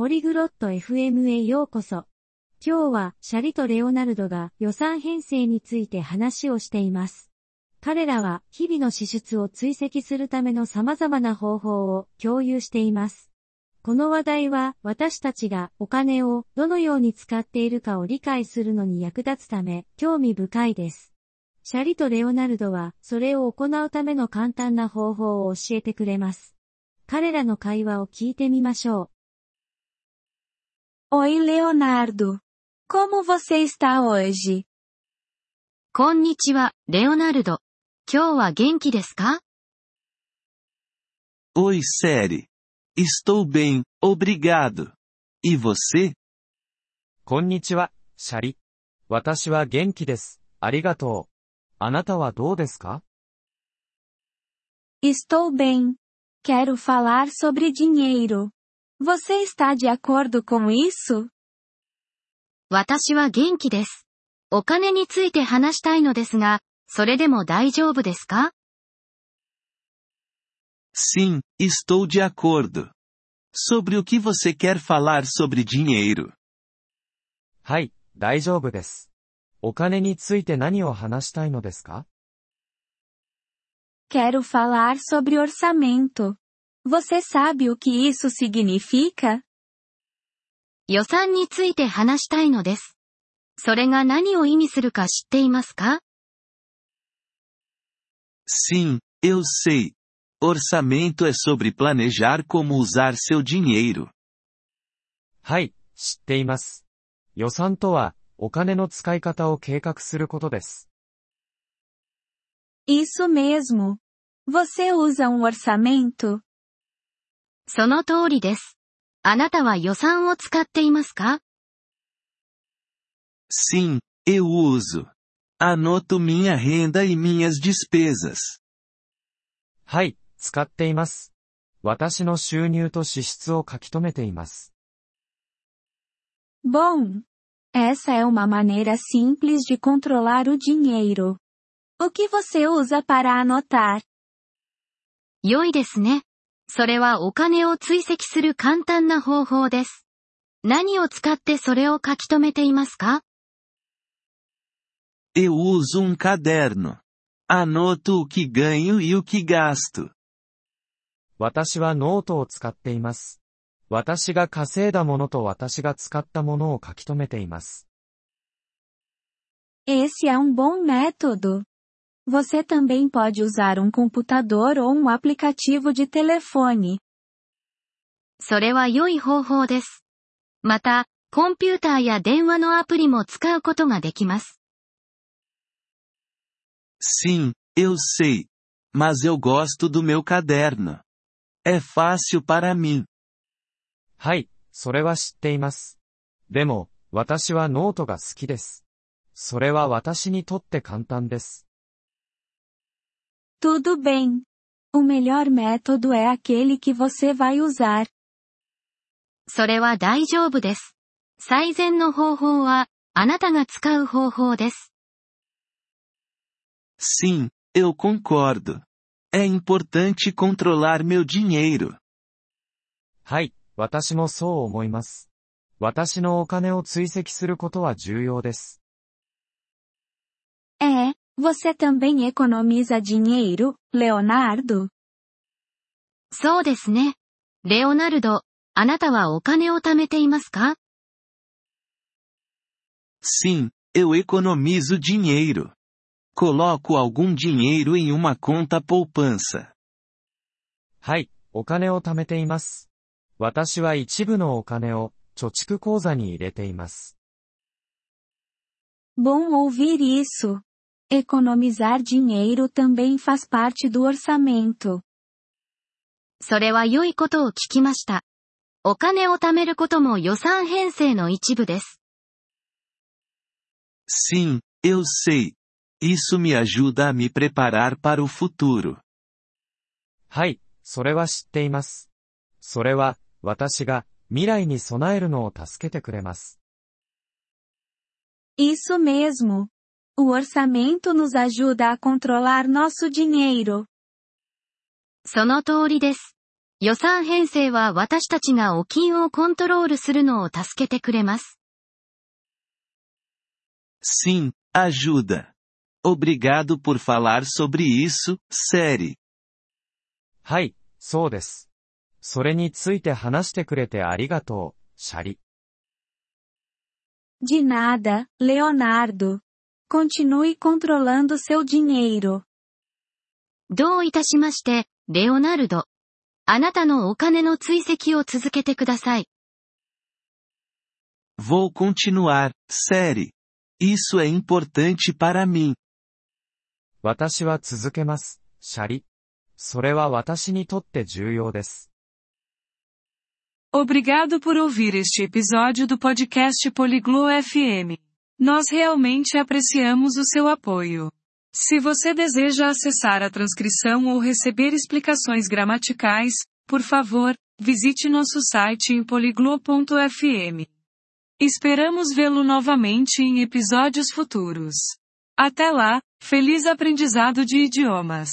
ポリグロット FM へようこそ。今日はシャリとレオナルドが予算編成について話をしています。彼らは日々の支出を追跡するための様々な方法を共有しています。この話題は私たちがお金をどのように使っているかを理解するのに役立つため興味深いです。シャリとレオナルドはそれを行うための簡単な方法を教えてくれます。彼らの会話を聞いてみましょう。Oi, Leonardo. Como você está hoje? こんにちは、レオナルド。今日は元気ですか Oi, Seri. Estou bem, obrigado. E você? こんにちは、シャリ。私は元気です。ありがとう。あなたはどうですか Estou bem. Quero falar sobre dinheiro. Você está de acordo com isso? 私は元気です。お金について話したいのですが、それでも大丈夫ですか Sim, estou de acordo. Sobre o que você quer falar sobre dinheiro? はい、大丈夫です。お金について何を話したいのですか Quero falar sobre orçamento. Você sabe o que isso significa? 予算について話したいのです。それが何を意味するか知っていますか Sim, eu sei. Orçamento é sobre planejar como usar seu dinheiro. はい、知っています。予算とは、お金の使い方を計画することです。 Isso mesmo. Você usa um orçamento? その通りです。あなたは予算を使っていますか Sim, eu uso. Anoto minha renda e minhas despesas. はい、使っています。私の収入と支出を書き留めています。Bom. Essa é uma maneira simples de controlar o dinheiro. O que você usa para anotar? 良いですね。それはお金を追跡する簡単な方法です。何を使ってそれを書き留めていますか？Eu uso um caderno. Anoto o que ganho e o que gasto. 私はノートを使っています。私が稼いだものと私が使ったものを書き留めています。Esse é um bom método. Você também pode usar um computador ou um aplicativo de telefone. それは良い方法です。また、コンピューターや電話のアプリも使うことができます。Sim, eu sei. Mas eu gosto do meu caderno. É fácil para mim. はい、それは知っています。でも、私はノートが好きです。それは私にとって簡単です。Tudo bem. O melhor método é aquele que você vai usar. それは大丈夫です。最善の方法は、あなたが使う方法です。 Sim, eu concordo. É importante controlar meu dinheiro. はい、私もそう思います。私のお金を追跡することは重要です。 É, você também economiza dinheiro, Leonardo? そうですね。レオナルド、あなたはお金を貯めていますか Sim, eu economizo dinheiro. Coloco algum dinheiro em uma conta poupança. はい、お金を貯めています。私は一部のお金を貯蓄口座に入れています。 Bom ouvir isso. Economizar dinheiro também faz parte do orçamento. それは良いことを聞きました。お金を貯めることも予算編成の一部です。Sim, eu sei. Isso me ajuda a me preparar para o futuro. はい、それは知っています。それは、私が未来に備えるのを助けてくれます。Isso mesmo. O orçamento nos ajuda a controlar nosso dinheiro. その通りです。 予算編成は私たちがお金をコントロールするのを助けてくれます。 Sim, ajuda. Obrigado por falar sobre isso, série. はい、そうです。それについて話してくれてありがとう、シャリ。 De nada, Leonardo. Continue controlando seu dinheiro. どういたしまして、レオナルド。あなたのお金の追跡を続けてください。 Vou continuar, série. Isso é importante para mim. 私は続けます、シャリ。それは私にとって重要です。 Obrigado por ouvir este episódio do podcast Poliglo FM. Nós realmente apreciamos o seu apoio. Se você deseja acessar a transcrição ou receber explicações gramaticais, por favor, visite nosso site em poliglo.fm. Esperamos vê-lo novamente em episódios futuros. Até lá, feliz aprendizado de idiomas!